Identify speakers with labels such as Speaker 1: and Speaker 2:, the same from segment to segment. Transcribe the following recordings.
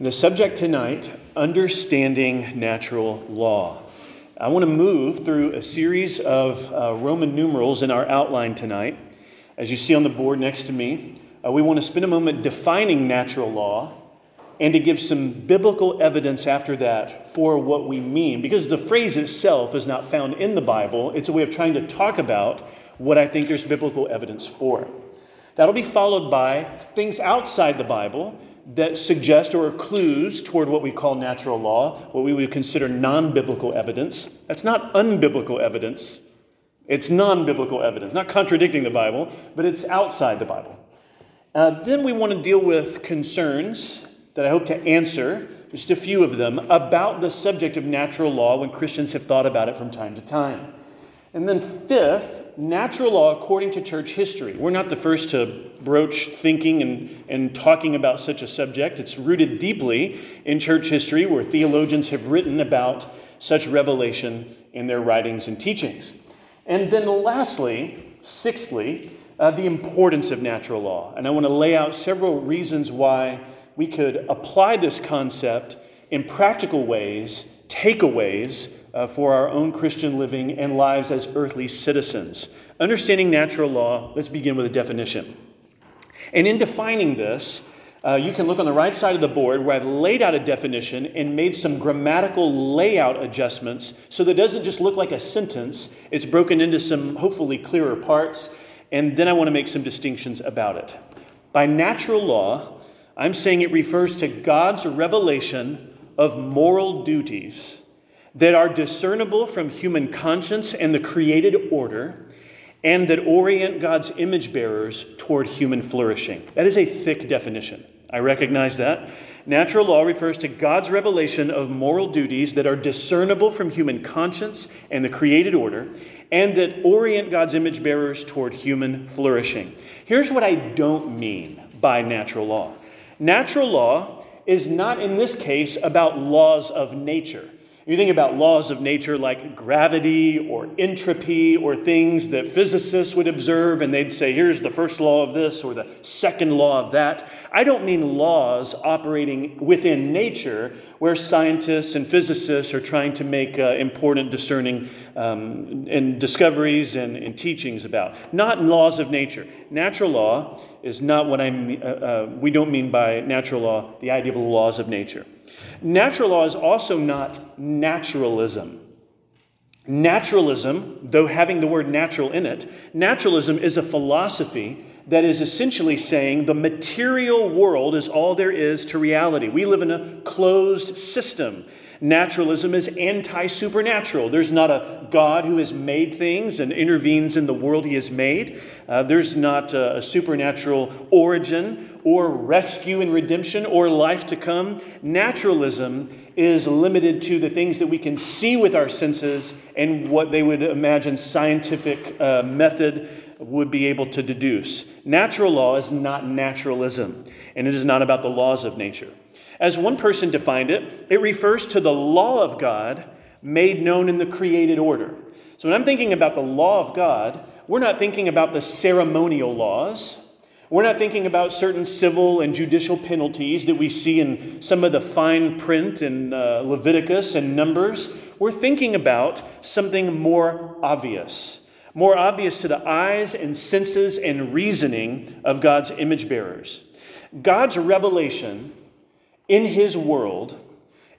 Speaker 1: The subject tonight understanding natural law. I want to move through a series of uh, Roman numerals in our outline tonight. As you see on the board next to me, uh, we want to spend a moment defining natural law and to give some biblical evidence after that for what we mean. Because the phrase itself is not found in the Bible, it's a way of trying to talk about what I think there's biblical evidence for. That'll be followed by things outside the Bible that suggest or are clues toward what we call natural law, what we would consider non biblical evidence. That's not unbiblical evidence, it's non biblical evidence, not contradicting the Bible, but it's outside the Bible. Uh, then we want to deal with concerns that I hope to answer, just a few of them, about the subject of natural law when Christians have thought about it from time to time. And then, fifth, natural law according to church history. We're not the first to broach thinking and, and talking about such a subject. It's rooted deeply in church history, where theologians have written about such revelation in their writings and teachings. And then, lastly, sixthly, uh, the importance of natural law. And I want to lay out several reasons why we could apply this concept in practical ways, takeaways uh, for our own Christian living and lives as earthly citizens. Understanding natural law, let's begin with a definition. And in defining this, uh, you can look on the right side of the board where I've laid out a definition and made some grammatical layout adjustments so that it doesn't just look like a sentence, it's broken into some hopefully clearer parts. And then I want to make some distinctions about it. By natural law, I'm saying it refers to God's revelation of moral duties that are discernible from human conscience and the created order, and that orient God's image bearers toward human flourishing. That is a thick definition. I recognize that. Natural law refers to God's revelation of moral duties that are discernible from human conscience and the created order, and that orient God's image bearers toward human flourishing. Here's what I don't mean by natural law natural law is not, in this case, about laws of nature. You think about laws of nature like gravity or entropy or things that physicists would observe and they'd say, here's the first law of this or the second law of that. I don't mean laws operating within nature where scientists and physicists are trying to make uh, important discerning um, and discoveries and, and, teachings about. Not laws of nature. Natural law is not what I mean, uh, uh, we don't mean by natural law the idea of the laws of nature. Natural law is also not naturalism. Naturalism, though having the word natural in it, naturalism is a philosophy that is essentially saying the material world is all there is to reality. We live in a closed system. Naturalism is anti supernatural. There's not a God who has made things and intervenes in the world he has made. Uh, there's not a, a supernatural origin or rescue and redemption or life to come. Naturalism is limited to the things that we can see with our senses and what they would imagine scientific uh, method would be able to deduce. Natural law is not naturalism, and it is not about the laws of nature. As one person defined it, it refers to the law of God made known in the created order. So when I'm thinking about the law of God, we're not thinking about the ceremonial laws. We're not thinking about certain civil and judicial penalties that we see in some of the fine print in uh, Leviticus and Numbers. We're thinking about something more obvious, more obvious to the eyes and senses and reasoning of God's image bearers. God's revelation in his world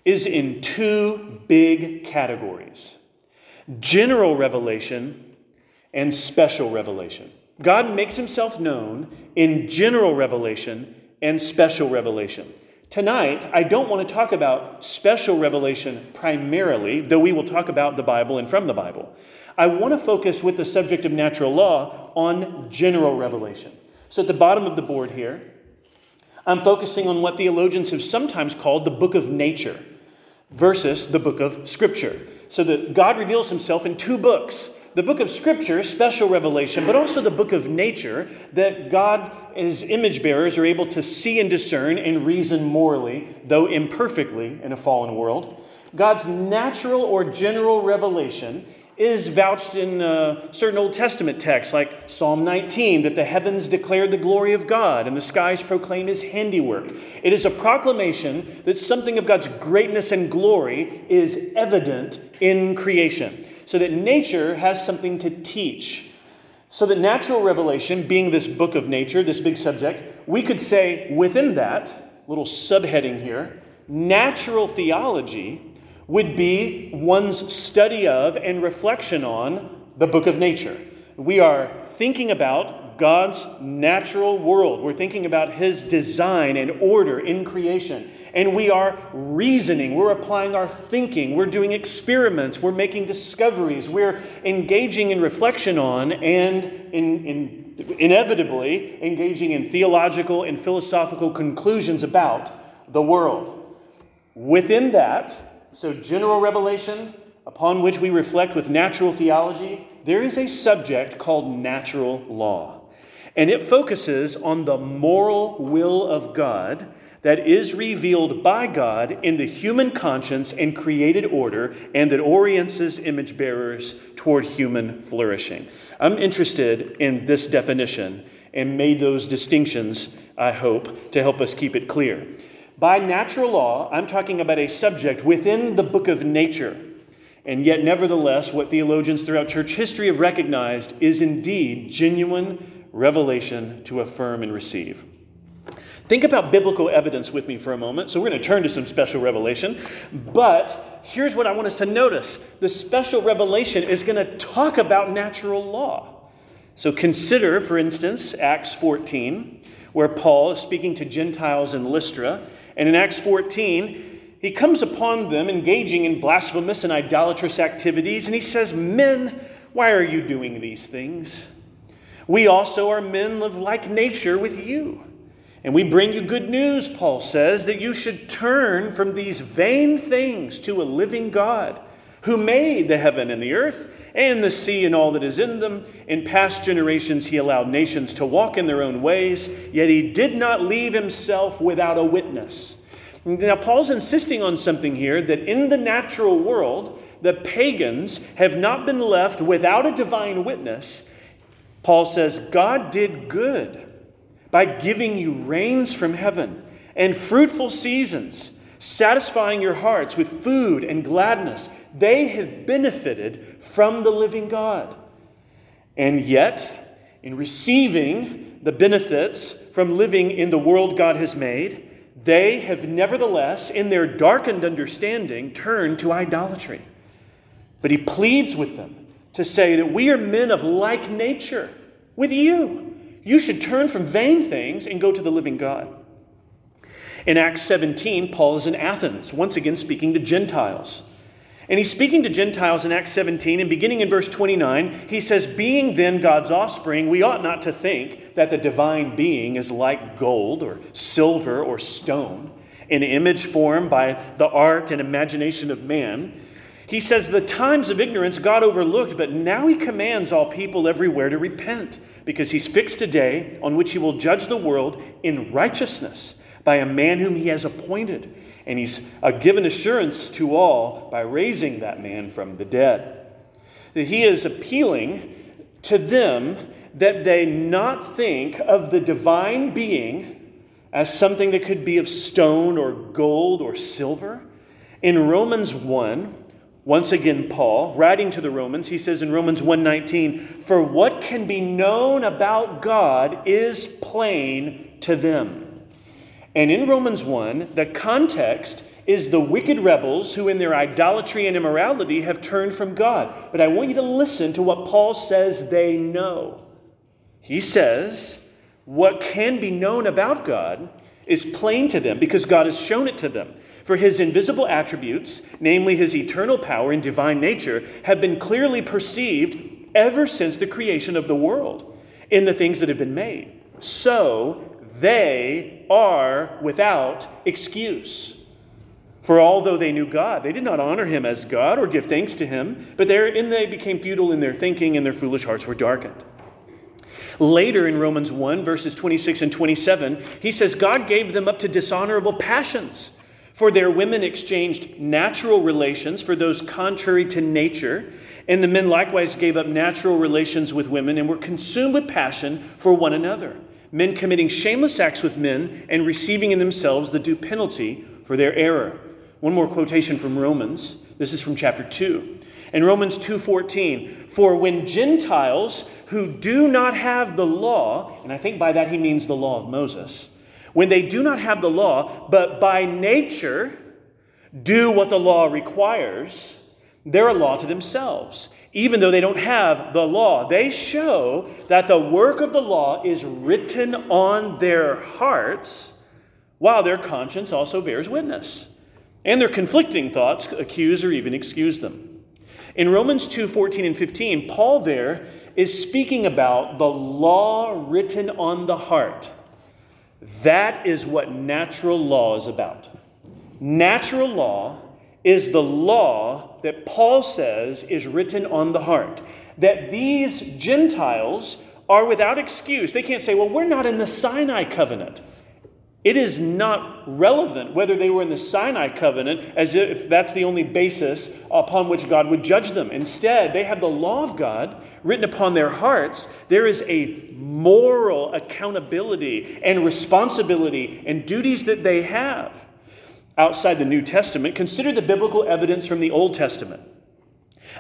Speaker 1: is in two big categories general revelation and special revelation. God makes himself known in general revelation and special revelation. Tonight, I don't want to talk about special revelation primarily, though we will talk about the Bible and from the Bible. I want to focus with the subject of natural law on general revelation. So at the bottom of the board here, I'm focusing on what theologians have sometimes called the book of nature versus the book of scripture. So that God reveals himself in two books the book of scripture, special revelation, but also the book of nature, that God, as image bearers, are able to see and discern and reason morally, though imperfectly in a fallen world. God's natural or general revelation is vouched in uh, certain Old Testament texts, like Psalm 19, that the heavens declare the glory of God and the skies proclaim his handiwork. It is a proclamation that something of God's greatness and glory is evident in creation, so that nature has something to teach. So that natural revelation, being this book of nature, this big subject, we could say within that little subheading here, natural theology would be one's study of and reflection on the book of nature. We are thinking about God's natural world. We're thinking about His design and order in creation. And we are reasoning. We're applying our thinking. We're doing experiments. We're making discoveries. We're engaging in reflection on and in, in, inevitably engaging in theological and philosophical conclusions about the world. Within that, so, general revelation, upon which we reflect with natural theology, there is a subject called natural law. And it focuses on the moral will of God that is revealed by God in the human conscience and created order, and that orients his image bearers toward human flourishing. I'm interested in this definition and made those distinctions, I hope, to help us keep it clear. By natural law, I'm talking about a subject within the book of nature. And yet, nevertheless, what theologians throughout church history have recognized is indeed genuine revelation to affirm and receive. Think about biblical evidence with me for a moment. So, we're going to turn to some special revelation. But here's what I want us to notice the special revelation is going to talk about natural law. So, consider, for instance, Acts 14, where Paul is speaking to Gentiles in Lystra and in Acts 14, he comes upon them engaging in blasphemous and idolatrous activities, and he says, Men, why are you doing these things? We also are men of like nature with you. And we bring you good news, Paul says, that you should turn from these vain things to a living God who made the heaven and the earth and the sea and all that is in them. In past generations, he allowed nations to walk in their own ways, yet he did not leave himself without a witness. Now, Paul's insisting on something here that in the natural world, the pagans have not been left without a divine witness. Paul says, God did good by giving you rains from heaven and fruitful seasons, satisfying your hearts with food and gladness. They have benefited from the living God. And yet, in receiving the benefits from living in the world God has made, they have nevertheless, in their darkened understanding, turned to idolatry. But he pleads with them to say that we are men of like nature with you. You should turn from vain things and go to the living God. In Acts 17, Paul is in Athens, once again speaking to Gentiles. And he's speaking to Gentiles in Acts 17, and beginning in verse 29, he says, Being then God's offspring, we ought not to think that the divine being is like gold or silver or stone, an image formed by the art and imagination of man. He says, The times of ignorance God overlooked, but now he commands all people everywhere to repent, because he's fixed a day on which he will judge the world in righteousness by a man whom he has appointed. And he's given assurance to all by raising that man from the dead. That he is appealing to them that they not think of the divine being as something that could be of stone or gold or silver. In Romans 1, once again Paul, writing to the Romans, he says in Romans 1:19, "For what can be known about God is plain to them." And in Romans 1, the context is the wicked rebels who, in their idolatry and immorality, have turned from God. But I want you to listen to what Paul says they know. He says, What can be known about God is plain to them because God has shown it to them. For his invisible attributes, namely his eternal power and divine nature, have been clearly perceived ever since the creation of the world in the things that have been made. So they are without excuse. For although they knew God, they did not honor him as God or give thanks to him, but therein they became futile in their thinking, and their foolish hearts were darkened. Later in Romans 1, verses 26 and 27, he says, God gave them up to dishonorable passions. For their women exchanged natural relations for those contrary to nature, And the men likewise gave up natural relations with women and were consumed with passion for one another, men committing shameless acts with men and receiving in themselves the due penalty for their error. One more quotation from Romans. This is from chapter 2. In Romans 2:14, for when Gentiles who do not have the law, and I think by that he means the law of Moses, when they do not have the law, but by nature do what the law requires, they're a law to themselves. Even though they don't have the law, they show that the work of the law is written on their hearts, while their conscience also bears witness. And their conflicting thoughts accuse or even excuse them. In Romans 2 14 and 15, Paul there is speaking about the law written on the heart. That is what natural law is about. Natural law is the law that Paul says is written on the heart. That these Gentiles are without excuse. They can't say, well, we're not in the Sinai covenant. It is not relevant whether they were in the Sinai covenant as if that's the only basis upon which God would judge them. Instead, they have the law of God written upon their hearts. There is a moral accountability and responsibility and duties that they have outside the New Testament, consider the biblical evidence from the Old Testament.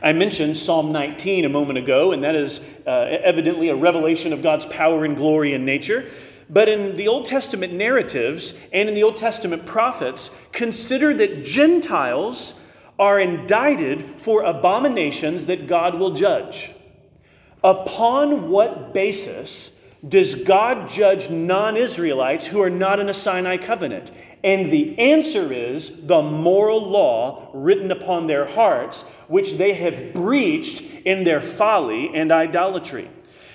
Speaker 1: I mentioned Psalm 19 a moment ago, and that is uh, evidently a revelation of God's power and glory in nature. But in the Old Testament narratives and in the Old Testament prophets, consider that Gentiles are indicted for abominations that God will judge. Upon what basis does God judge non Israelites who are not in a Sinai covenant? And the answer is the moral law written upon their hearts, which they have breached in their folly and idolatry.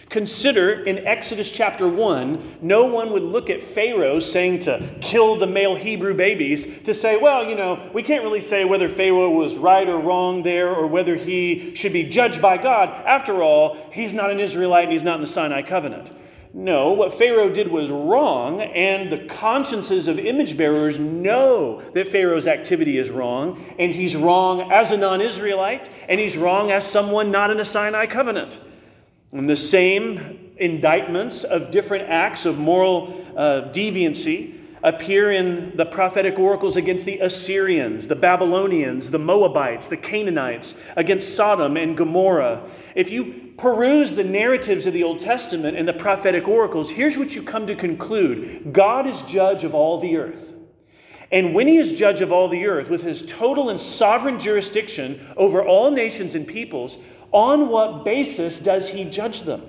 Speaker 1: Consider in Exodus chapter 1, no one would look at Pharaoh saying to kill the male Hebrew babies to say, well, you know, we can't really say whether Pharaoh was right or wrong there or whether he should be judged by God. After all, he's not an Israelite and he's not in the Sinai covenant. No, what Pharaoh did was wrong, and the consciences of image bearers know that Pharaoh's activity is wrong, and he's wrong as a non Israelite, and he's wrong as someone not in a Sinai covenant. And the same indictments of different acts of moral uh, deviancy appear in the prophetic oracles against the Assyrians, the Babylonians, the Moabites, the Canaanites, against Sodom and Gomorrah. If you peruse the narratives of the Old Testament and the prophetic oracles, here's what you come to conclude God is judge of all the earth. And when he is judge of all the earth, with his total and sovereign jurisdiction over all nations and peoples, on what basis does he judge them?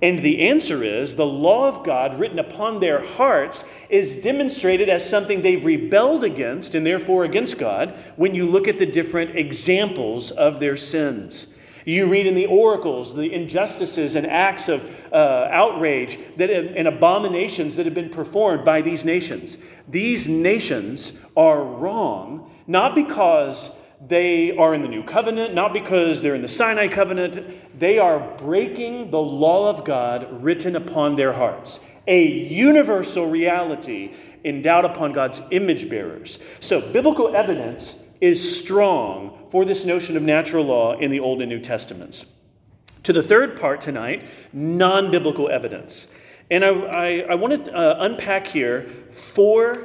Speaker 1: And the answer is the law of God written upon their hearts is demonstrated as something they've rebelled against and therefore against God when you look at the different examples of their sins. You read in the oracles the injustices and acts of uh, outrage that, and abominations that have been performed by these nations. These nations are wrong, not because they are in the new covenant, not because they're in the Sinai covenant. They are breaking the law of God written upon their hearts, a universal reality endowed upon God's image bearers. So, biblical evidence is strong for this notion of natural law in the Old and New Testaments. To the third part tonight, non biblical evidence. And I, I, I want to uh, unpack here four,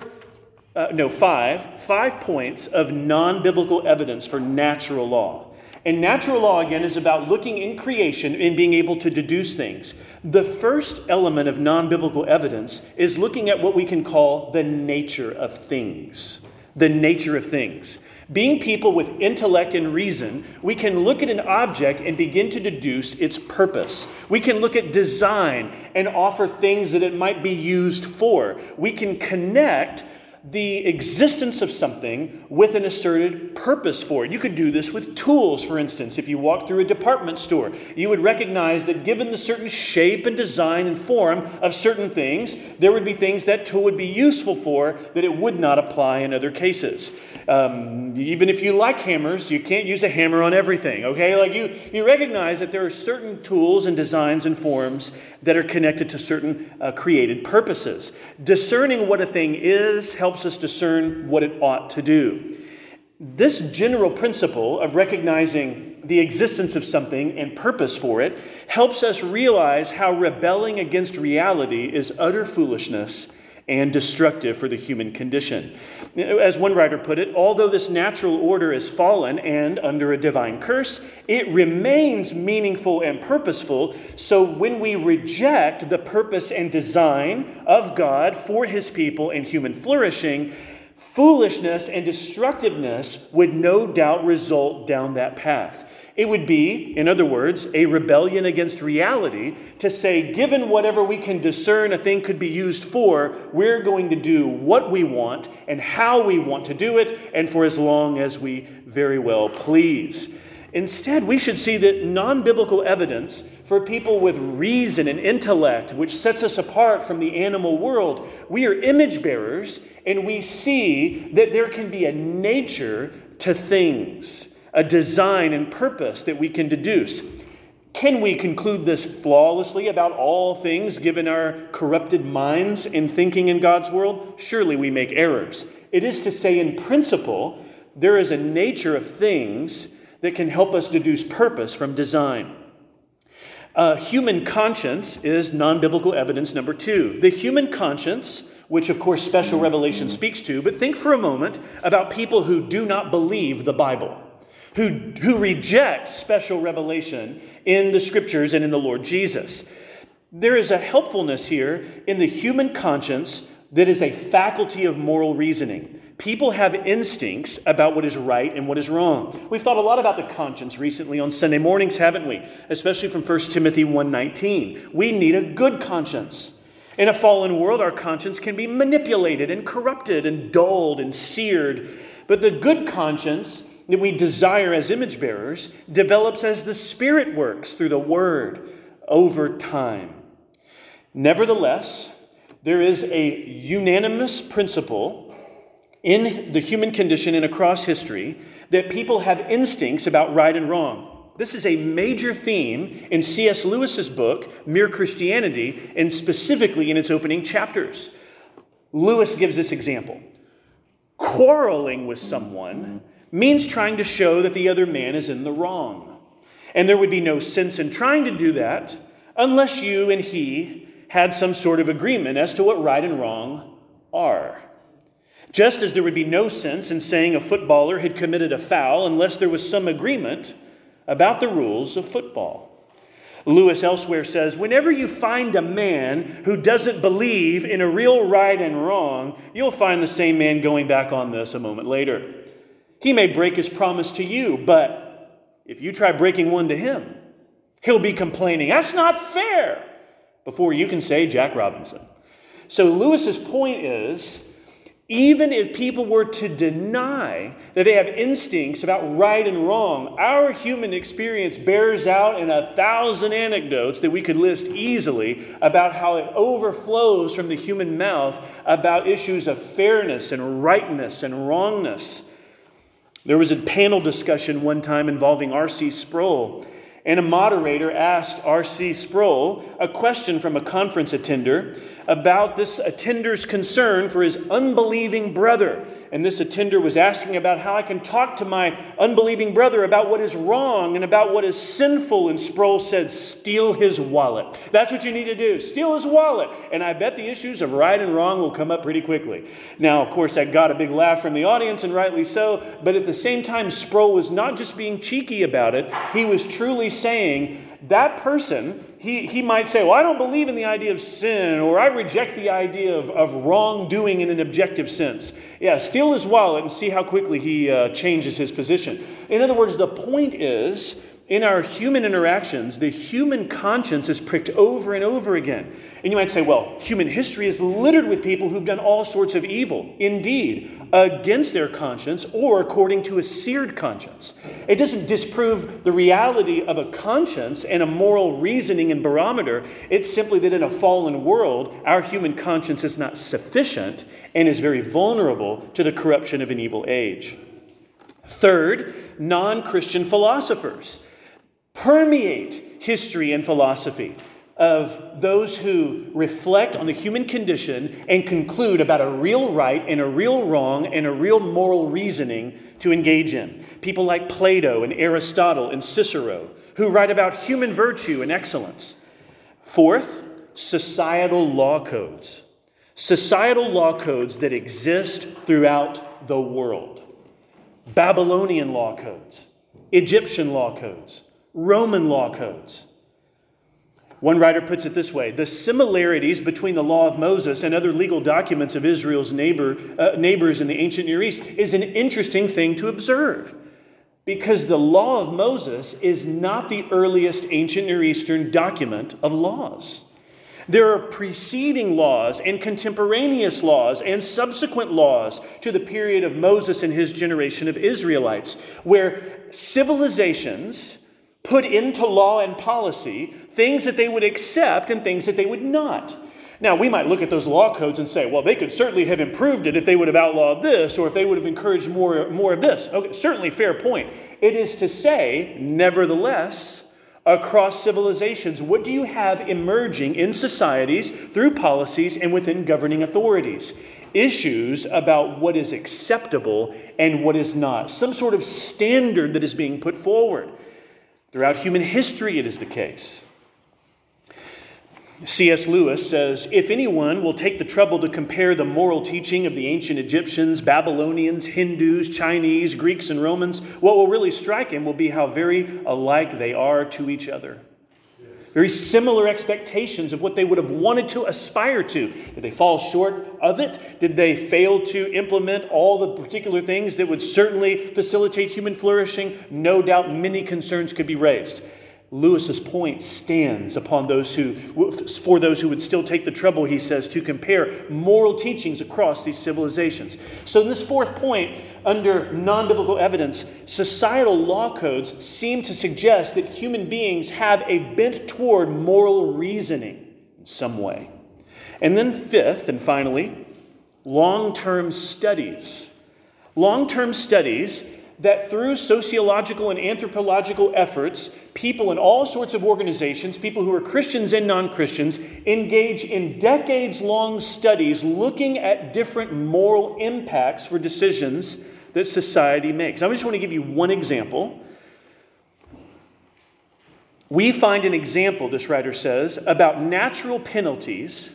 Speaker 1: uh, no, five, five points of non biblical evidence for natural law. And natural law, again, is about looking in creation and being able to deduce things. The first element of non biblical evidence is looking at what we can call the nature of things. The nature of things. Being people with intellect and reason, we can look at an object and begin to deduce its purpose. We can look at design and offer things that it might be used for. We can connect the existence of something with an asserted purpose for it. You could do this with tools, for instance. If you walk through a department store, you would recognize that given the certain shape and design and form of certain things, there would be things that tool would be useful for that it would not apply in other cases. Um, even if you like hammers, you can't use a hammer on everything, okay? Like you, you recognize that there are certain tools and designs and forms that are connected to certain uh, created purposes. Discerning what a thing is helps us discern what it ought to do. This general principle of recognizing the existence of something and purpose for it helps us realize how rebelling against reality is utter foolishness and destructive for the human condition. As one writer put it, although this natural order is fallen and under a divine curse, it remains meaningful and purposeful. So when we reject the purpose and design of God for his people and human flourishing, foolishness and destructiveness would no doubt result down that path. It would be, in other words, a rebellion against reality to say, given whatever we can discern a thing could be used for, we're going to do what we want and how we want to do it, and for as long as we very well please. Instead, we should see that non biblical evidence for people with reason and intellect, which sets us apart from the animal world, we are image bearers and we see that there can be a nature to things a design and purpose that we can deduce. Can we conclude this flawlessly about all things given our corrupted minds in thinking in God's world? Surely we make errors. It is to say, in principle, there is a nature of things that can help us deduce purpose from design. Uh, human conscience is non biblical evidence number two. The human conscience, which of course special revelation speaks to, but think for a moment about people who do not believe the Bible who, who reject special revelation in the scriptures and in the Lord Jesus. There is a helpfulness here in the human conscience that is a faculty of moral reasoning. People have instincts about what is right and what is wrong. We've thought a lot about the conscience recently on Sunday mornings, haven't we? Especially from 1 Timothy 1:19. We need a good conscience. In a fallen world, our conscience can be manipulated and corrupted and dulled and seared. But the good conscience that we desire as image bearers develops as the Spirit works through the Word over time. Nevertheless, there is a unanimous principle in the human condition and across history that people have instincts about right and wrong. This is a major theme in C.S. Lewis's book, Mere Christianity, and specifically in its opening chapters. Lewis gives this example quarreling with someone means trying to show that the other man is in the wrong. And there would be no sense in trying to do that unless you and he had some sort of agreement as to what right and wrong are. Just as there would be no sense in saying a footballer had committed a foul unless there was some agreement about the rules of football. Lewis elsewhere says, Whenever you find a man who doesn't believe in a real right and wrong, you'll find the same man going back on this a moment later. He may break his promise to you, but if you try breaking one to him, he'll be complaining, That's not fair, before you can say Jack Robinson. So Lewis's point is even if people were to deny that they have instincts about right and wrong, our human experience bears out in a thousand anecdotes that we could list easily about how it overflows from the human mouth about issues of fairness and rightness and wrongness. There was a panel discussion one time involving R.C. Sproul, and a moderator asked R.C. Sproul a question from a conference attender about this attender's concern for his unbelieving brother and this attender was asking about how I can talk to my unbelieving brother about what is wrong and about what is sinful. And Sproul said, Steal his wallet. That's what you need to do. Steal his wallet. And I bet the issues of right and wrong will come up pretty quickly. Now, of course, that got a big laugh from the audience, and rightly so. But at the same time, Sproul was not just being cheeky about it, he was truly saying, that person, he, he might say, Well, I don't believe in the idea of sin, or I reject the idea of, of wrongdoing in an objective sense. Yeah, steal his wallet and see how quickly he uh, changes his position. In other words, the point is in our human interactions, the human conscience is pricked over and over again. And you might say, well, human history is littered with people who've done all sorts of evil, indeed, against their conscience or according to a seared conscience. It doesn't disprove the reality of a conscience and a moral reasoning and barometer. It's simply that in a fallen world, our human conscience is not sufficient and is very vulnerable to the corruption of an evil age. Third, non Christian philosophers permeate history and philosophy. Of those who reflect on the human condition and conclude about a real right and a real wrong and a real moral reasoning to engage in. People like Plato and Aristotle and Cicero, who write about human virtue and excellence. Fourth, societal law codes. Societal law codes that exist throughout the world. Babylonian law codes, Egyptian law codes, Roman law codes. One writer puts it this way The similarities between the law of Moses and other legal documents of Israel's neighbor, uh, neighbors in the ancient Near East is an interesting thing to observe. Because the law of Moses is not the earliest ancient Near Eastern document of laws. There are preceding laws and contemporaneous laws and subsequent laws to the period of Moses and his generation of Israelites, where civilizations put into law and policy things that they would accept and things that they would not. Now, we might look at those law codes and say, well, they could certainly have improved it if they would have outlawed this or if they would have encouraged more, more of this. Okay, certainly, fair point. It is to say, nevertheless, across civilizations, what do you have emerging in societies through policies and within governing authorities? Issues about what is acceptable and what is not. Some sort of standard that is being put forward. Throughout human history, it is the case. C.S. Lewis says If anyone will take the trouble to compare the moral teaching of the ancient Egyptians, Babylonians, Hindus, Chinese, Greeks, and Romans, what will really strike him will be how very alike they are to each other very similar expectations of what they would have wanted to aspire to. Did they fall short of it? Did they fail to implement all the particular things that would certainly facilitate human flourishing? No doubt many concerns could be raised. Lewis's point stands upon those who, for those who would still take the trouble, he says, to compare moral teachings across these civilizations. So, in this fourth point, under non biblical evidence, societal law codes seem to suggest that human beings have a bent toward moral reasoning in some way. And then, fifth and finally, long term studies. Long term studies that through sociological and anthropological efforts, people in all sorts of organizations, people who are Christians and non Christians, engage in decades long studies looking at different moral impacts for decisions that society makes. I just want to give you one example. We find an example, this writer says, about natural penalties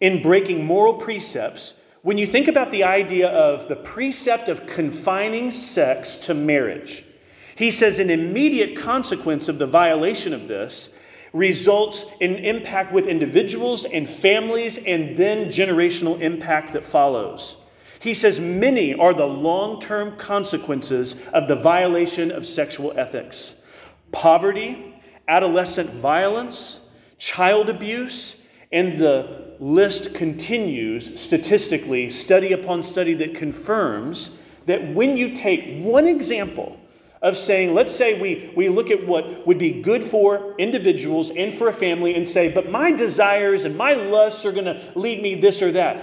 Speaker 1: in breaking moral precepts when you think about the idea of the precept of confining sex to marriage, he says an immediate consequence of the violation of this results in impact with individuals and families and then generational impact that follows. He says many are the long term consequences of the violation of sexual ethics poverty, adolescent violence, child abuse, and the list continues statistically, study upon study, that confirms that when you take one example of saying, let's say we, we look at what would be good for individuals and for a family and say, but my desires and my lusts are going to lead me this or that.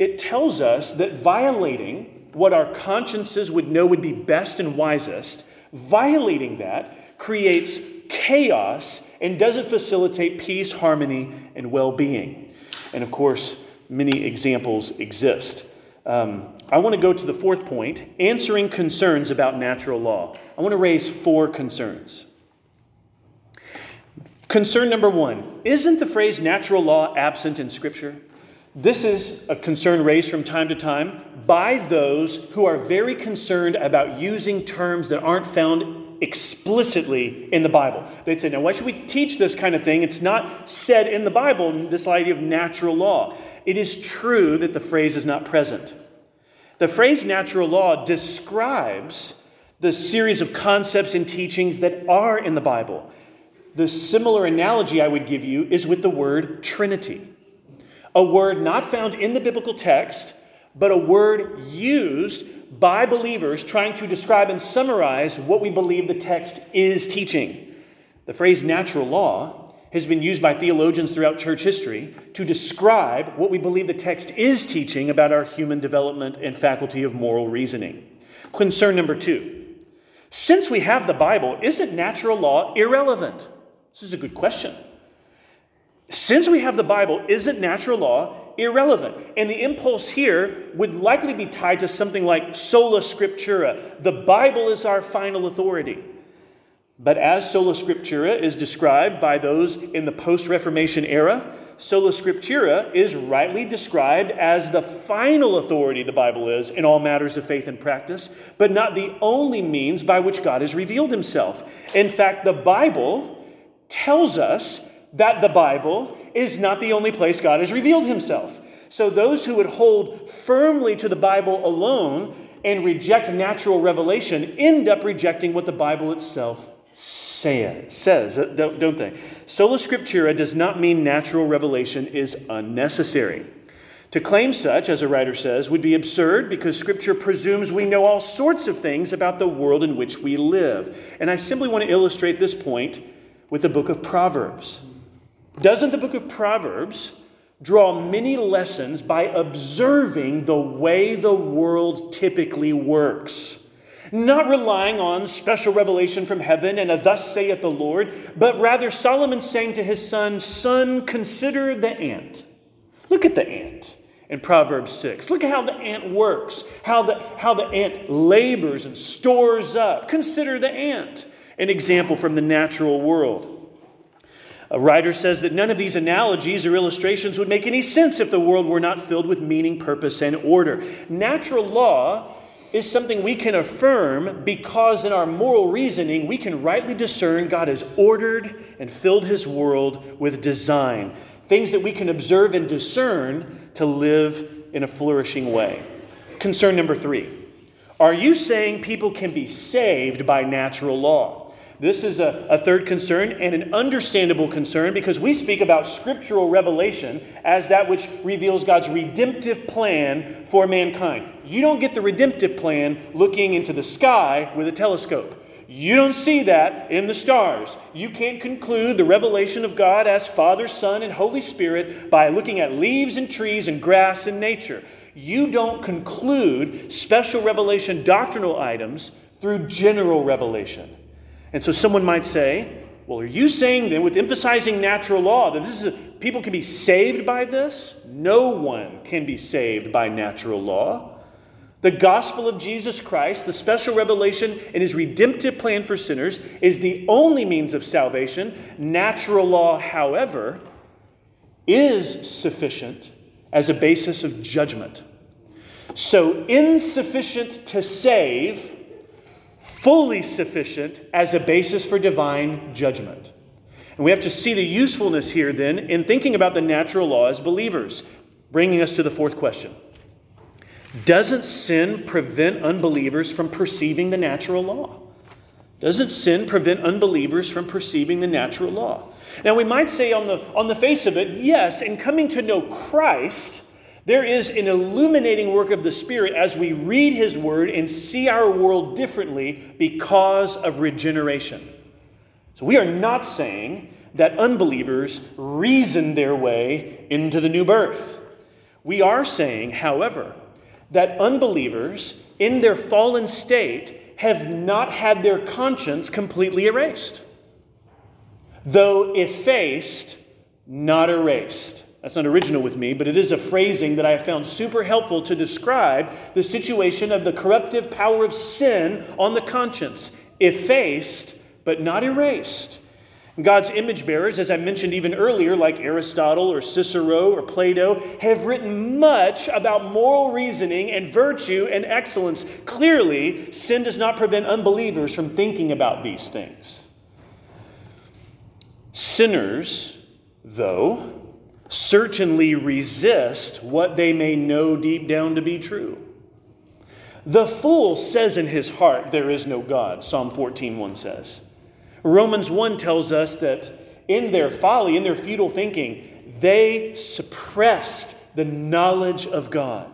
Speaker 1: It tells us that violating what our consciences would know would be best and wisest, violating that creates chaos and doesn't facilitate peace, harmony, and well being. And of course, many examples exist. Um, I want to go to the fourth point answering concerns about natural law. I want to raise four concerns. Concern number one Isn't the phrase natural law absent in Scripture? This is a concern raised from time to time by those who are very concerned about using terms that aren't found explicitly in the Bible. They'd say, now, why should we teach this kind of thing? It's not said in the Bible, this idea of natural law. It is true that the phrase is not present. The phrase natural law describes the series of concepts and teachings that are in the Bible. The similar analogy I would give you is with the word Trinity, a word not found in the biblical text, but a word used by believers trying to describe and summarize what we believe the text is teaching. The phrase natural law has been used by theologians throughout church history to describe what we believe the text is teaching about our human development and faculty of moral reasoning. Concern number two since we have the Bible, isn't natural law irrelevant? This is a good question. Since we have the Bible, isn't natural law irrelevant? And the impulse here would likely be tied to something like sola scriptura. The Bible is our final authority. But as sola scriptura is described by those in the post Reformation era, sola scriptura is rightly described as the final authority, the Bible is, in all matters of faith and practice, but not the only means by which God has revealed himself. In fact, the Bible tells us that the Bible is not the only place God has revealed himself. So those who would hold firmly to the Bible alone and reject natural revelation end up rejecting what the Bible itself say, says, don't, don't they? Sola Scriptura does not mean natural revelation is unnecessary. To claim such, as a writer says, would be absurd because Scripture presumes we know all sorts of things about the world in which we live. And I simply want to illustrate this point with the book of Proverbs. Doesn't the book of Proverbs draw many lessons by observing the way the world typically works? Not relying on special revelation from heaven and a thus saith the Lord, but rather Solomon saying to his son, Son, consider the ant. Look at the ant in Proverbs 6. Look at how the ant works, how the, how the ant labors and stores up. Consider the ant, an example from the natural world. A writer says that none of these analogies or illustrations would make any sense if the world were not filled with meaning, purpose, and order. Natural law is something we can affirm because in our moral reasoning we can rightly discern God has ordered and filled his world with design, things that we can observe and discern to live in a flourishing way. Concern number three Are you saying people can be saved by natural law? This is a, a third concern and an understandable concern because we speak about scriptural revelation as that which reveals God's redemptive plan for mankind. You don't get the redemptive plan looking into the sky with a telescope. You don't see that in the stars. You can't conclude the revelation of God as Father, Son, and Holy Spirit by looking at leaves and trees and grass and nature. You don't conclude special revelation doctrinal items through general revelation. And so someone might say, well, are you saying then, with emphasizing natural law, that this is a, people can be saved by this? No one can be saved by natural law. The gospel of Jesus Christ, the special revelation in his redemptive plan for sinners, is the only means of salvation. Natural law, however, is sufficient as a basis of judgment. So, insufficient to save fully sufficient as a basis for divine judgment. And we have to see the usefulness here then in thinking about the natural law as believers, bringing us to the fourth question. Doesn't sin prevent unbelievers from perceiving the natural law? Doesn't sin prevent unbelievers from perceiving the natural law? Now, we might say on the, on the face of it, yes, in coming to know Christ, there is an illuminating work of the Spirit as we read His Word and see our world differently because of regeneration. So we are not saying that unbelievers reason their way into the new birth. We are saying, however, that unbelievers in their fallen state have not had their conscience completely erased. Though effaced, not erased. That's not original with me, but it is a phrasing that I have found super helpful to describe the situation of the corruptive power of sin on the conscience. Effaced, but not erased. God's image bearers, as I mentioned even earlier, like Aristotle or Cicero or Plato, have written much about moral reasoning and virtue and excellence. Clearly, sin does not prevent unbelievers from thinking about these things. Sinners, though, certainly resist what they may know deep down to be true. The fool says in his heart, There is no God, Psalm 14:1 says. Romans 1 tells us that in their folly, in their futile thinking, they suppressed the knowledge of God.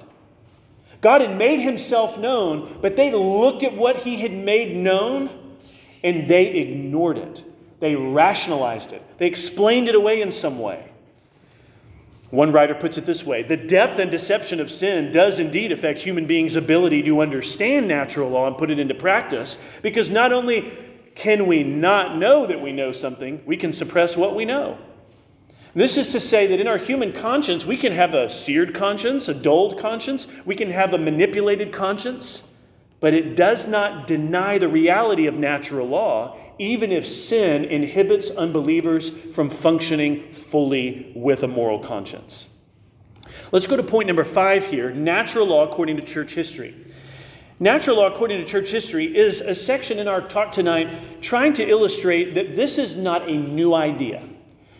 Speaker 1: God had made himself known, but they looked at what he had made known and they ignored it. They rationalized it. They explained it away in some way. One writer puts it this way The depth and deception of sin does indeed affect human beings' ability to understand natural law and put it into practice, because not only can we not know that we know something, we can suppress what we know. This is to say that in our human conscience, we can have a seared conscience, a dulled conscience, we can have a manipulated conscience, but it does not deny the reality of natural law, even if sin inhibits unbelievers from functioning fully with a moral conscience. Let's go to point number five here natural law according to church history. Natural law, according to church history, is a section in our talk tonight trying to illustrate that this is not a new idea.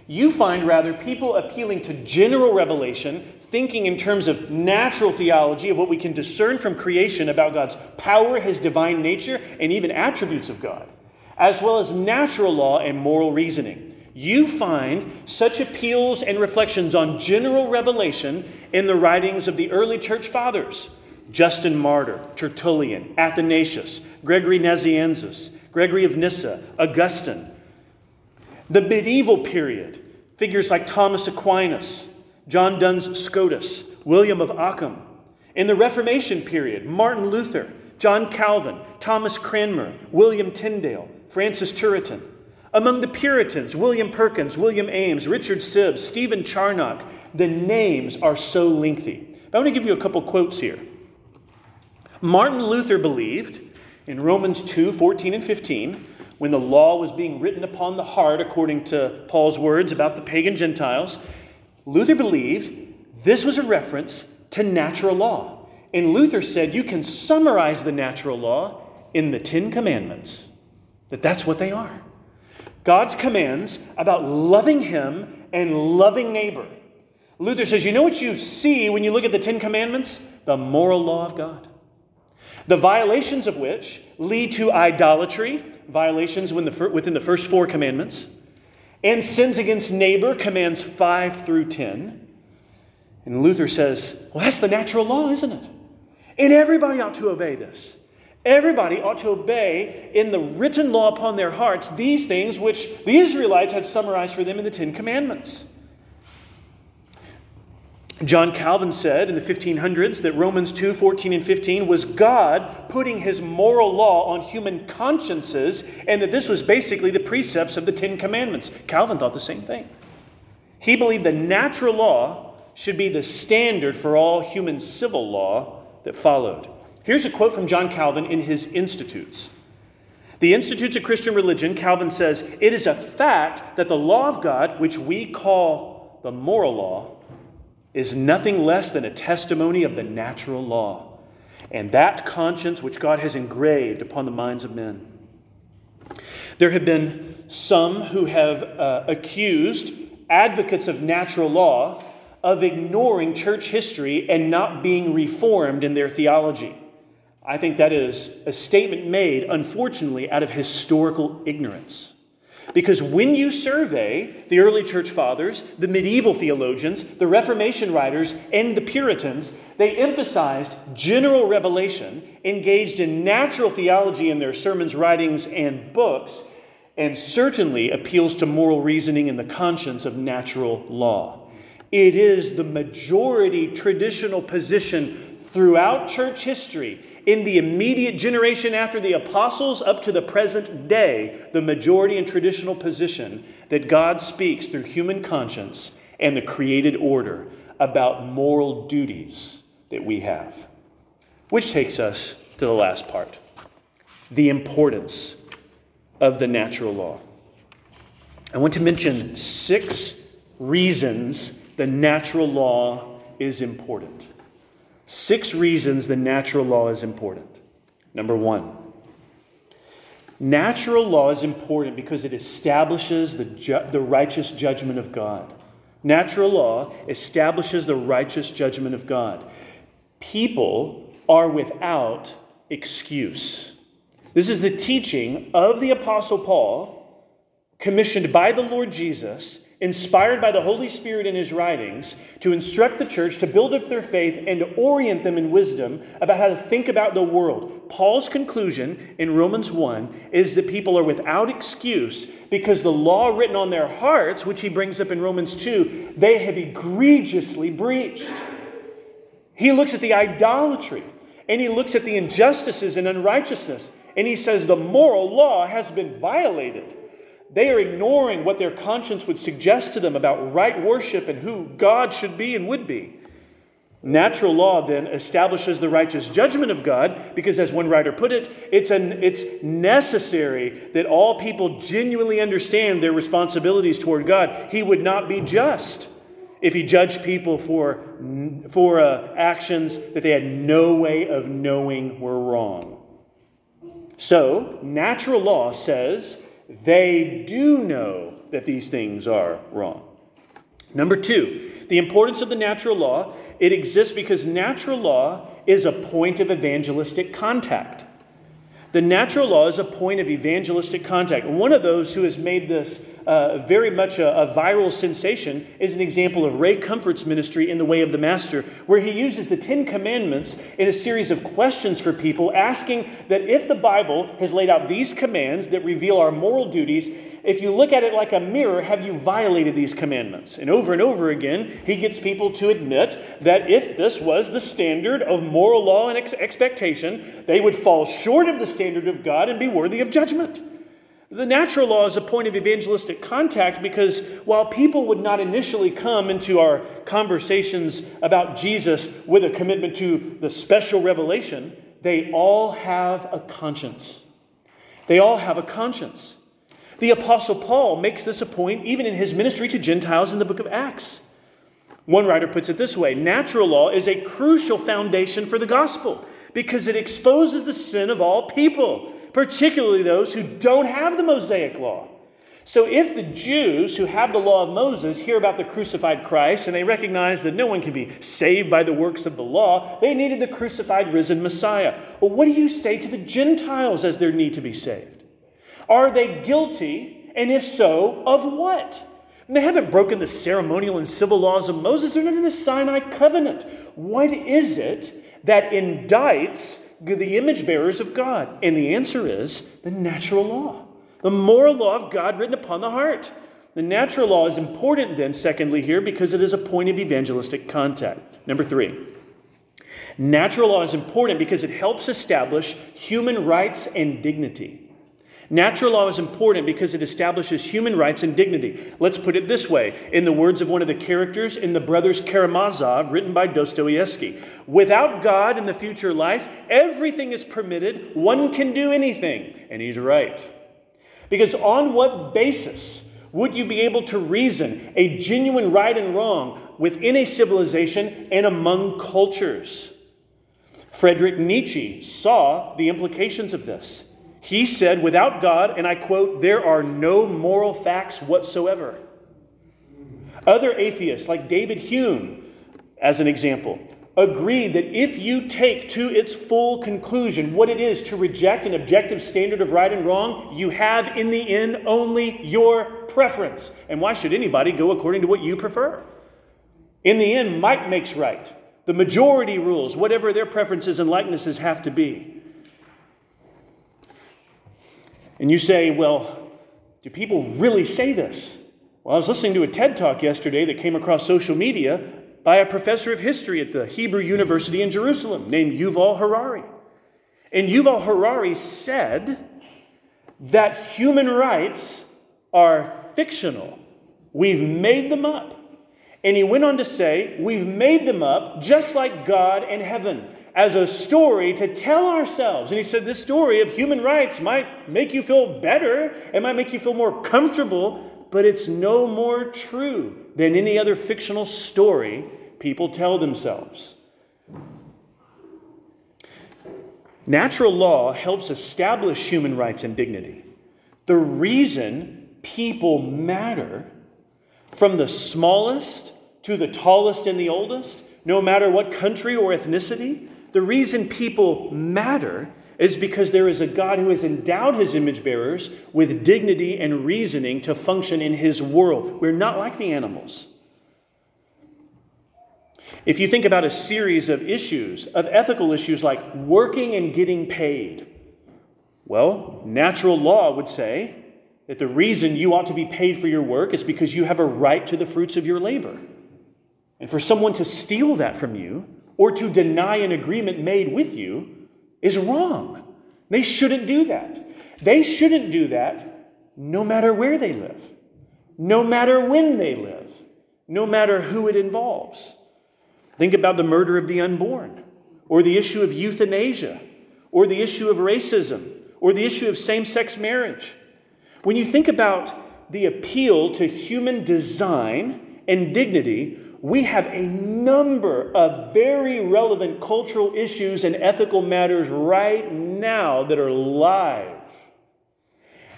Speaker 1: You find rather people appealing to general revelation, thinking in terms of natural theology, of what we can discern from creation about God's power, his divine nature, and even attributes of God, as well as natural law and moral reasoning. You find such appeals and reflections on general revelation in the writings of the early church fathers Justin Martyr, Tertullian, Athanasius, Gregory Nazianzus, Gregory of Nyssa, Augustine. The medieval period, figures like Thomas Aquinas, John Duns Scotus, William of Ockham. In the Reformation period, Martin Luther, John Calvin, Thomas Cranmer, William Tyndale, Francis Turretin. Among the Puritans, William Perkins, William Ames, Richard Sibbes, Stephen Charnock. The names are so lengthy. I want to give you a couple quotes here. Martin Luther believed in Romans 2 14 and 15, when the law was being written upon the heart, according to Paul's words about the pagan Gentiles, Luther believed this was a reference to natural law. And Luther said you can summarize the natural law in the Ten Commandments, that that's what they are. God's commands about loving Him and loving neighbor. Luther says, You know what you see when you look at the Ten Commandments? The moral law of God the violations of which lead to idolatry, violations within the first four commandments, and sins against neighbor, commands 5 through 10. And Luther says, well, that's the natural law, isn't it? And everybody ought to obey this. Everybody ought to obey in the written law upon their hearts these things which the Israelites had summarized for them in the Ten Commandments. John Calvin said in the 1500s that Romans 2 14 and 15 was God putting his moral law on human consciences, and that this was basically the precepts of the Ten Commandments. Calvin thought the same thing. He believed the natural law should be the standard for all human civil law that followed. Here's a quote from John Calvin in his Institutes. The Institutes of Christian Religion, Calvin says, It is a fact that the law of God, which we call the moral law, is nothing less than a testimony of the natural law and that conscience which God has engraved upon the minds of men. There have been some who have uh, accused advocates of natural law of ignoring church history and not being reformed in their theology. I think that is a statement made, unfortunately, out of historical ignorance. Because when you survey the early church fathers, the medieval theologians, the Reformation writers, and the Puritans, they emphasized general revelation, engaged in natural theology in their sermons, writings, and books, and certainly appeals to moral reasoning and the conscience of natural law. It is the majority traditional position throughout church history in the immediate generation after the apostles up to the present day, the majority and traditional position that God speaks through human conscience and the created order about moral duties that we have. Which takes us to the last part the importance of the natural law. I want to mention six reasons the natural law is important. Six reasons the natural law is important. Number one, natural law is important because it establishes the, ju- the righteous judgment of God. Natural law establishes the righteous judgment of God. People are without excuse. This is the teaching of the Apostle Paul, commissioned by the Lord Jesus inspired by the Holy Spirit in his writings to instruct the church to build up their faith and to orient them in wisdom about how to think about the world. Paul's conclusion in Romans 1 is that people are without excuse because the law written on their hearts, which he brings up in Romans 2, they have egregiously breached. He looks at the idolatry and he looks at the injustices and unrighteousness and he says the moral law has been violated. They are ignoring what their conscience would suggest to them about right worship and who God should be and would be. Natural law then establishes the righteous judgment of God because, as one writer put it, it's, an, it's necessary that all people genuinely understand their responsibilities toward God. He would not be just if he judged people for, for uh, actions that they had no way of knowing were wrong. So, natural law says they do know that these things are wrong. Number two, the importance of the natural law, it exists because natural law is a point of evangelistic contact. The natural law is a point of evangelistic contact. One of those who has made this uh, very much a, a, viral sensation is an example of Ray Comfort's ministry in The Way of the Master, where he uses the Ten Commandments in a series of questions for people, asking that if the Bible has laid out these commands that reveal our moral duties, if you look at it like a mirror, have you violated these commandments? And over and over again, he gets people to admit that if this was the standard of moral law and ex- expectation, they would fall short of the standard of God and be worthy of judgment. The natural law is a point of evangelistic contact because while people would not initially come into our conversations about Jesus with a commitment to the special revelation, they all have a conscience. They all have a conscience. The Apostle Paul makes this a point even in his ministry to Gentiles in the book of Acts. One writer puts it this way Natural law is a crucial foundation for the gospel because it exposes the sin of all people particularly those who don't have the Mosaic law. So, if the Jews who have the law of Moses hear about the crucified Christ and they recognize that no one can be saved by the works of the law, they needed the crucified, risen Messiah. Well, what do you say to the Gentiles as their need to be saved? Are they guilty? And if so, of what? They haven't broken the ceremonial and civil laws of Moses. They're not in the Sinai covenant. What is it that indicts the image bearers of God? And the answer is the natural law, the moral law of God written upon the heart. The natural law is important, then, secondly, here, because it is a point of evangelistic contact. Number three, natural law is important because it helps establish human rights and dignity. Natural law is important because it establishes human rights and dignity. Let's put it this way in the words of one of the characters in The Brothers Karamazov, written by Dostoevsky Without God in the future life, everything is permitted, one can do anything. And he's right. Because on what basis would you be able to reason a genuine right and wrong within a civilization and among cultures? Frederick Nietzsche saw the implications of this. He said, without God, and I quote, there are no moral facts whatsoever. Other atheists, like David Hume, as an example, agreed that if you take to its full conclusion what it is to reject an objective standard of right and wrong, you have in the end only your preference. And why should anybody go according to what you prefer? In the end, might makes right. The majority rules, whatever their preferences and likenesses have to be. And you say, well, do people really say this? Well, I was listening to a TED talk yesterday that came across social media by a professor of history at the Hebrew University in Jerusalem named Yuval Harari. And Yuval Harari said that human rights are fictional. We've made them up. And he went on to say, We've made them up just like God and heaven as a story to tell ourselves. And he said, This story of human rights might make you feel better, it might make you feel more comfortable, but it's no more true than any other fictional story people tell themselves. Natural law helps establish human rights and dignity. The reason people matter, from the smallest to the tallest and the oldest, no matter what country or ethnicity, the reason people matter is because there is a God who has endowed his image bearers with dignity and reasoning to function in his world. We're not like the animals. If you think about a series of issues, of ethical issues like working and getting paid, well, natural law would say that the reason you ought to be paid for your work is because you have a right to the fruits of your labor. And for someone to steal that from you, or to deny an agreement made with you is wrong. They shouldn't do that. They shouldn't do that no matter where they live, no matter when they live, no matter who it involves. Think about the murder of the unborn, or the issue of euthanasia, or the issue of racism, or the issue of same sex marriage. When you think about the appeal to human design and dignity, we have a number of very relevant cultural issues and ethical matters right now that are live.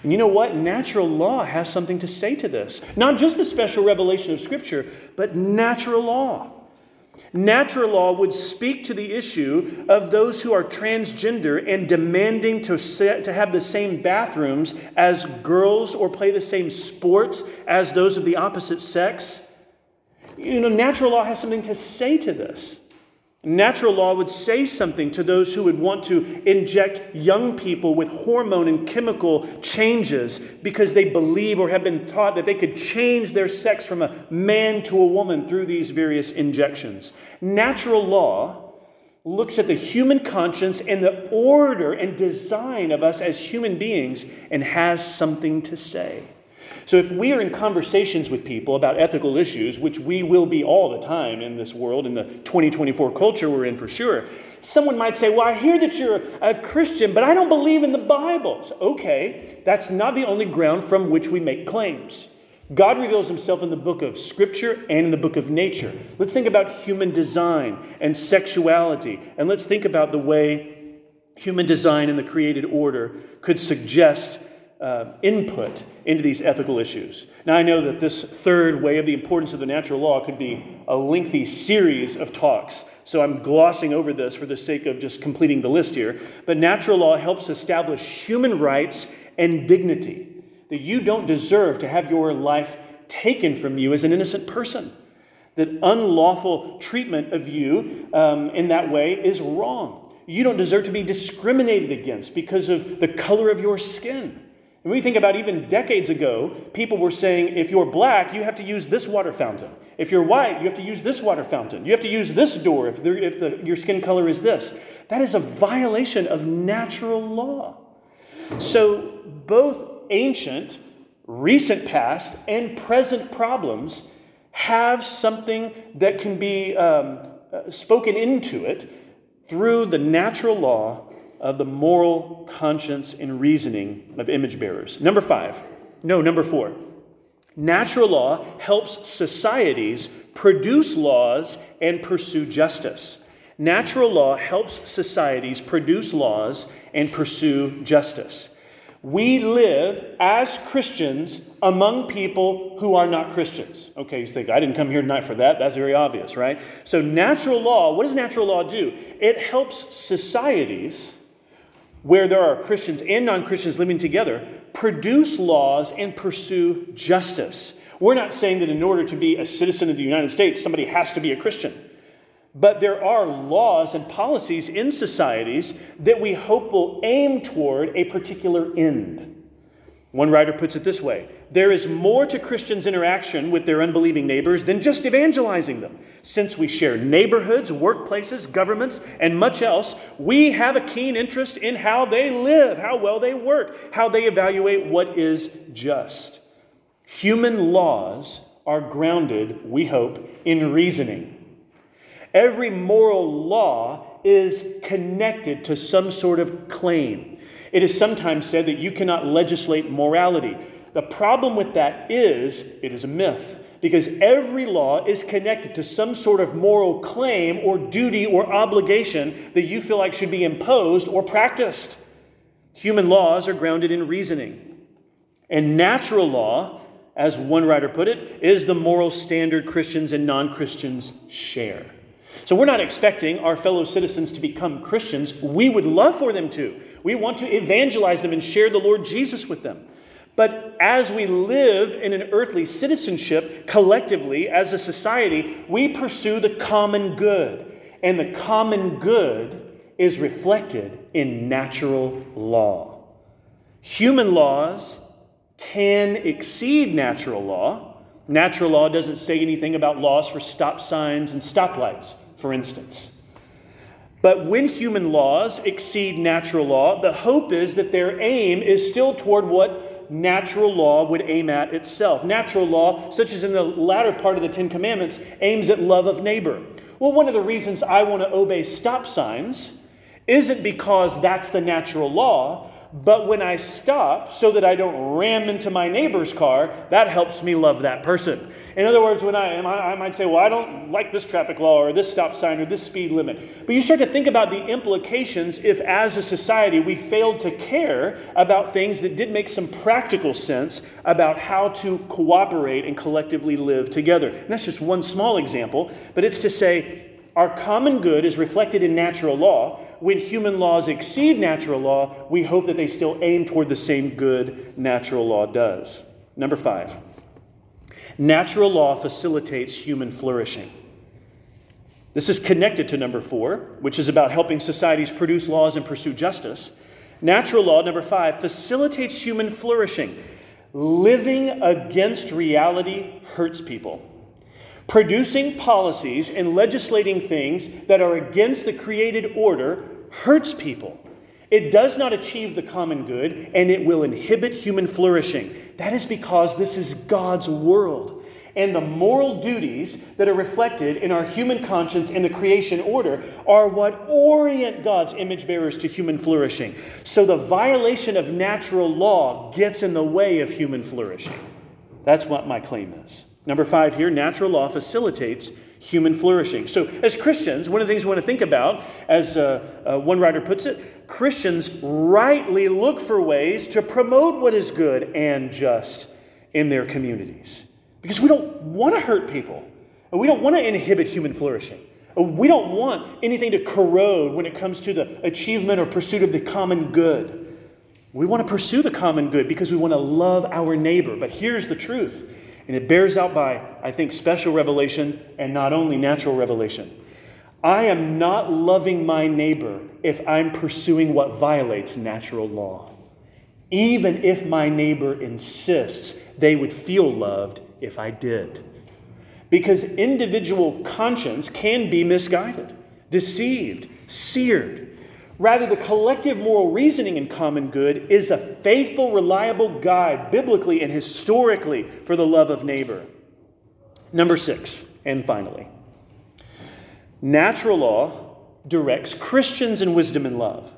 Speaker 1: And you know what? Natural law has something to say to this. Not just the special revelation of Scripture, but natural law. Natural law would speak to the issue of those who are transgender and demanding to, set, to have the same bathrooms as girls or play the same sports as those of the opposite sex. You know, natural law has something to say to this. Natural law would say something to those who would want to inject young people with hormone and chemical changes because they believe or have been taught that they could change their sex from a man to a woman through these various injections. Natural law looks at the human conscience and the order and design of us as human beings and has something to say. So, if we are in conversations with people about ethical issues, which we will be all the time in this world, in the 2024 culture we're in for sure, someone might say, Well, I hear that you're a Christian, but I don't believe in the Bible. So, okay, that's not the only ground from which we make claims. God reveals himself in the book of Scripture and in the book of nature. Let's think about human design and sexuality, and let's think about the way human design and the created order could suggest uh, input into these ethical issues. Now, I know that this third way of the importance of the natural law could be a lengthy series of talks, so I'm glossing over this for the sake of just completing the list here. But natural law helps establish human rights and dignity, that you don't deserve to have your life taken from you as an innocent person. That unlawful treatment of you um, in that way is wrong. You don't deserve to be discriminated against because of the color of your skin when we think about even decades ago, people were saying if you're black, you have to use this water fountain. If you're white, you have to use this water fountain. You have to use this door if, if the, your skin color is this. That is a violation of natural law. So, both ancient, recent past, and present problems have something that can be um, uh, spoken into it through the natural law of the moral conscience and reasoning of image bearers. Number five, no, number four. Natural law helps societies produce laws and pursue justice. Natural law helps societies produce laws and pursue justice. We live as Christians among people who are not Christians. Okay, you think, I didn't come here tonight for that. That's very obvious, right? So, natural law, what does natural law do? It helps societies where there are Christians and non Christians living together, produce laws and pursue justice. We're not saying that in order to be a citizen of the United States, somebody has to be a Christian. But there are laws and policies in societies that we hope will aim toward a particular end. One writer puts it this way There is more to Christians' interaction with their unbelieving neighbors than just evangelizing them. Since we share neighborhoods, workplaces, governments, and much else, we have a keen interest in how they live, how well they work, how they evaluate what is just. Human laws are grounded, we hope, in reasoning. Every moral law is connected to some sort of claim. It is sometimes said that you cannot legislate morality. The problem with that is it is a myth because every law is connected to some sort of moral claim or duty or obligation that you feel like should be imposed or practiced. Human laws are grounded in reasoning. And natural law, as one writer put it, is the moral standard Christians and non Christians share. So we're not expecting our fellow citizens to become Christians. We would love for them to. We want to evangelize them and share the Lord Jesus with them. But as we live in an earthly citizenship collectively as a society, we pursue the common good. And the common good is reflected in natural law. Human laws can exceed natural law. Natural law doesn't say anything about laws for stop signs and stoplights for instance. But when human laws exceed natural law, the hope is that their aim is still toward what natural law would aim at itself. Natural law, such as in the latter part of the Ten Commandments, aims at love of neighbor. Well, one of the reasons I want to obey stop signs isn't because that's the natural law, but when I stop so that I don't ram into my neighbor's car, that helps me love that person. In other words, when I I might say, well, I don't like this traffic law or this stop sign or this speed limit. But you start to think about the implications if, as a society, we failed to care about things that did make some practical sense about how to cooperate and collectively live together. And that's just one small example, but it's to say, our common good is reflected in natural law. When human laws exceed natural law, we hope that they still aim toward the same good natural law does. Number five, natural law facilitates human flourishing. This is connected to number four, which is about helping societies produce laws and pursue justice. Natural law, number five, facilitates human flourishing. Living against reality hurts people. Producing policies and legislating things that are against the created order hurts people. It does not achieve the common good and it will inhibit human flourishing. That is because this is God's world. And the moral duties that are reflected in our human conscience in the creation order are what orient God's image bearers to human flourishing. So the violation of natural law gets in the way of human flourishing. That's what my claim is. Number five here natural law facilitates human flourishing. So, as Christians, one of the things we want to think about, as uh, uh, one writer puts it, Christians rightly look for ways to promote what is good and just in their communities. Because we don't want to hurt people, and we don't want to inhibit human flourishing. We don't want anything to corrode when it comes to the achievement or pursuit of the common good. We want to pursue the common good because we want to love our neighbor. But here's the truth and it bears out by, I think, special revelation and not only natural revelation. I am not loving my neighbor if I'm pursuing what violates natural law. Even if my neighbor insists they would feel loved if I did. Because individual conscience can be misguided, deceived, seared. Rather, the collective moral reasoning in common good is a faithful, reliable guide, biblically and historically, for the love of neighbor. Number six, and finally, natural law directs Christians in wisdom and love.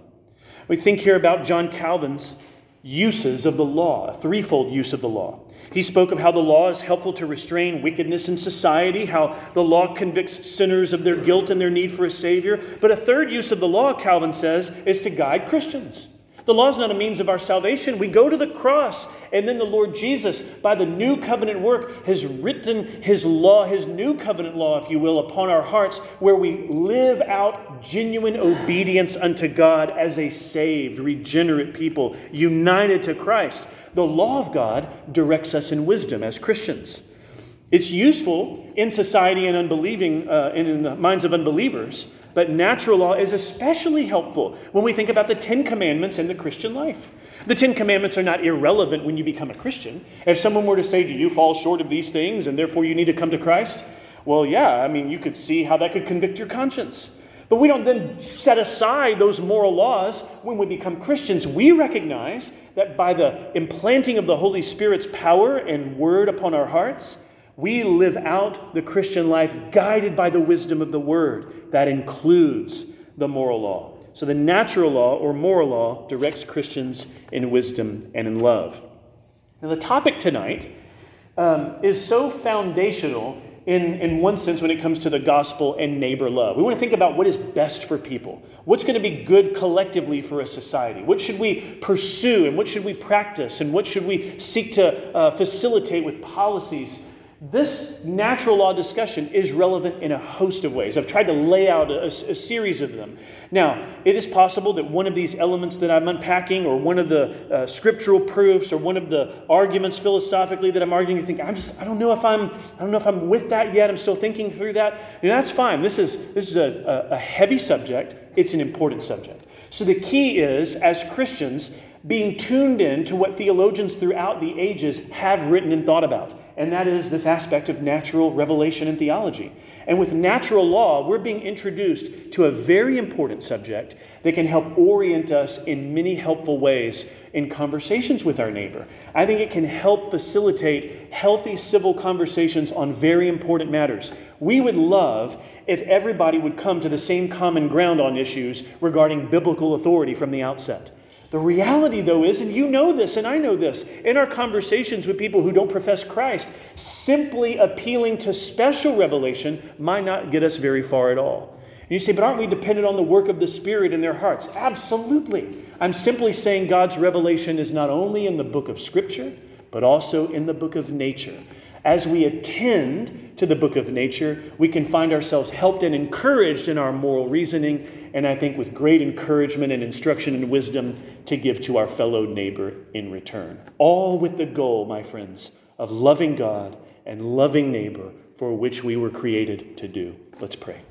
Speaker 1: We think here about John Calvin's uses of the law, a threefold use of the law. He spoke of how the law is helpful to restrain wickedness in society, how the law convicts sinners of their guilt and their need for a Savior. But a third use of the law, Calvin says, is to guide Christians. The law is not a means of our salvation. We go to the cross, and then the Lord Jesus, by the new covenant work, has written his law, his new covenant law, if you will, upon our hearts, where we live out genuine obedience unto God as a saved, regenerate people, united to Christ. The law of God directs us in wisdom as Christians. It's useful in society and unbelieving, uh, and in the minds of unbelievers but natural law is especially helpful when we think about the Ten Commandments and the Christian life. The Ten Commandments are not irrelevant when you become a Christian. If someone were to say, Do you fall short of these things and therefore you need to come to Christ? Well, yeah, I mean, you could see how that could convict your conscience. But we don't then set aside those moral laws when we become Christians. We recognize that by the implanting of the Holy Spirit's power and word upon our hearts, we live out the Christian life guided by the wisdom of the Word. That includes the moral law. So the natural law or moral law directs Christians in wisdom and in love. Now, the topic tonight um, is so foundational in, in one sense when it comes to the gospel and neighbor love. We want to think about what is best for people. What's going to be good collectively for a society? What should we pursue and what should we practice and what should we seek to uh, facilitate with policies this natural law discussion is relevant in a host of ways. I've tried to lay out a, a, series of them. Now, it is possible that one of these elements that I'm unpacking, or one of the uh, scriptural proofs, or one of the arguments philosophically that I'm arguing, you think I'm just I don't know if I'm I don't know if I'm with that yet. I'm still thinking through that. And that's fine. This is this is a, a heavy subject. It's an important subject. So the key is, as Christians, being tuned in to what theologians throughout the ages have written and thought about and that is this aspect of natural revelation and theology. And with natural law, we're being introduced to a very important subject that can help orient us in many helpful ways in conversations with our neighbor. I think it can help facilitate healthy civil conversations on very important matters. We would love if everybody would come to the same common ground on issues regarding biblical authority from the outset. The reality, though, is, and you know this, and I know this, in our conversations with people who don't profess Christ, simply appealing to special revelation might not get us very far at all. And you say, but aren't we dependent on the work of the Spirit in their hearts? Absolutely. I'm simply saying God's revelation is not only in the book of Scripture, but also in the book of nature. As we attend to the book of nature, we can find ourselves helped and encouraged in our moral reasoning, and I think with great encouragement and instruction and wisdom to give to our fellow neighbor in return. All with the goal, my friends, of loving God and loving neighbor for which we were created to do. Let's pray.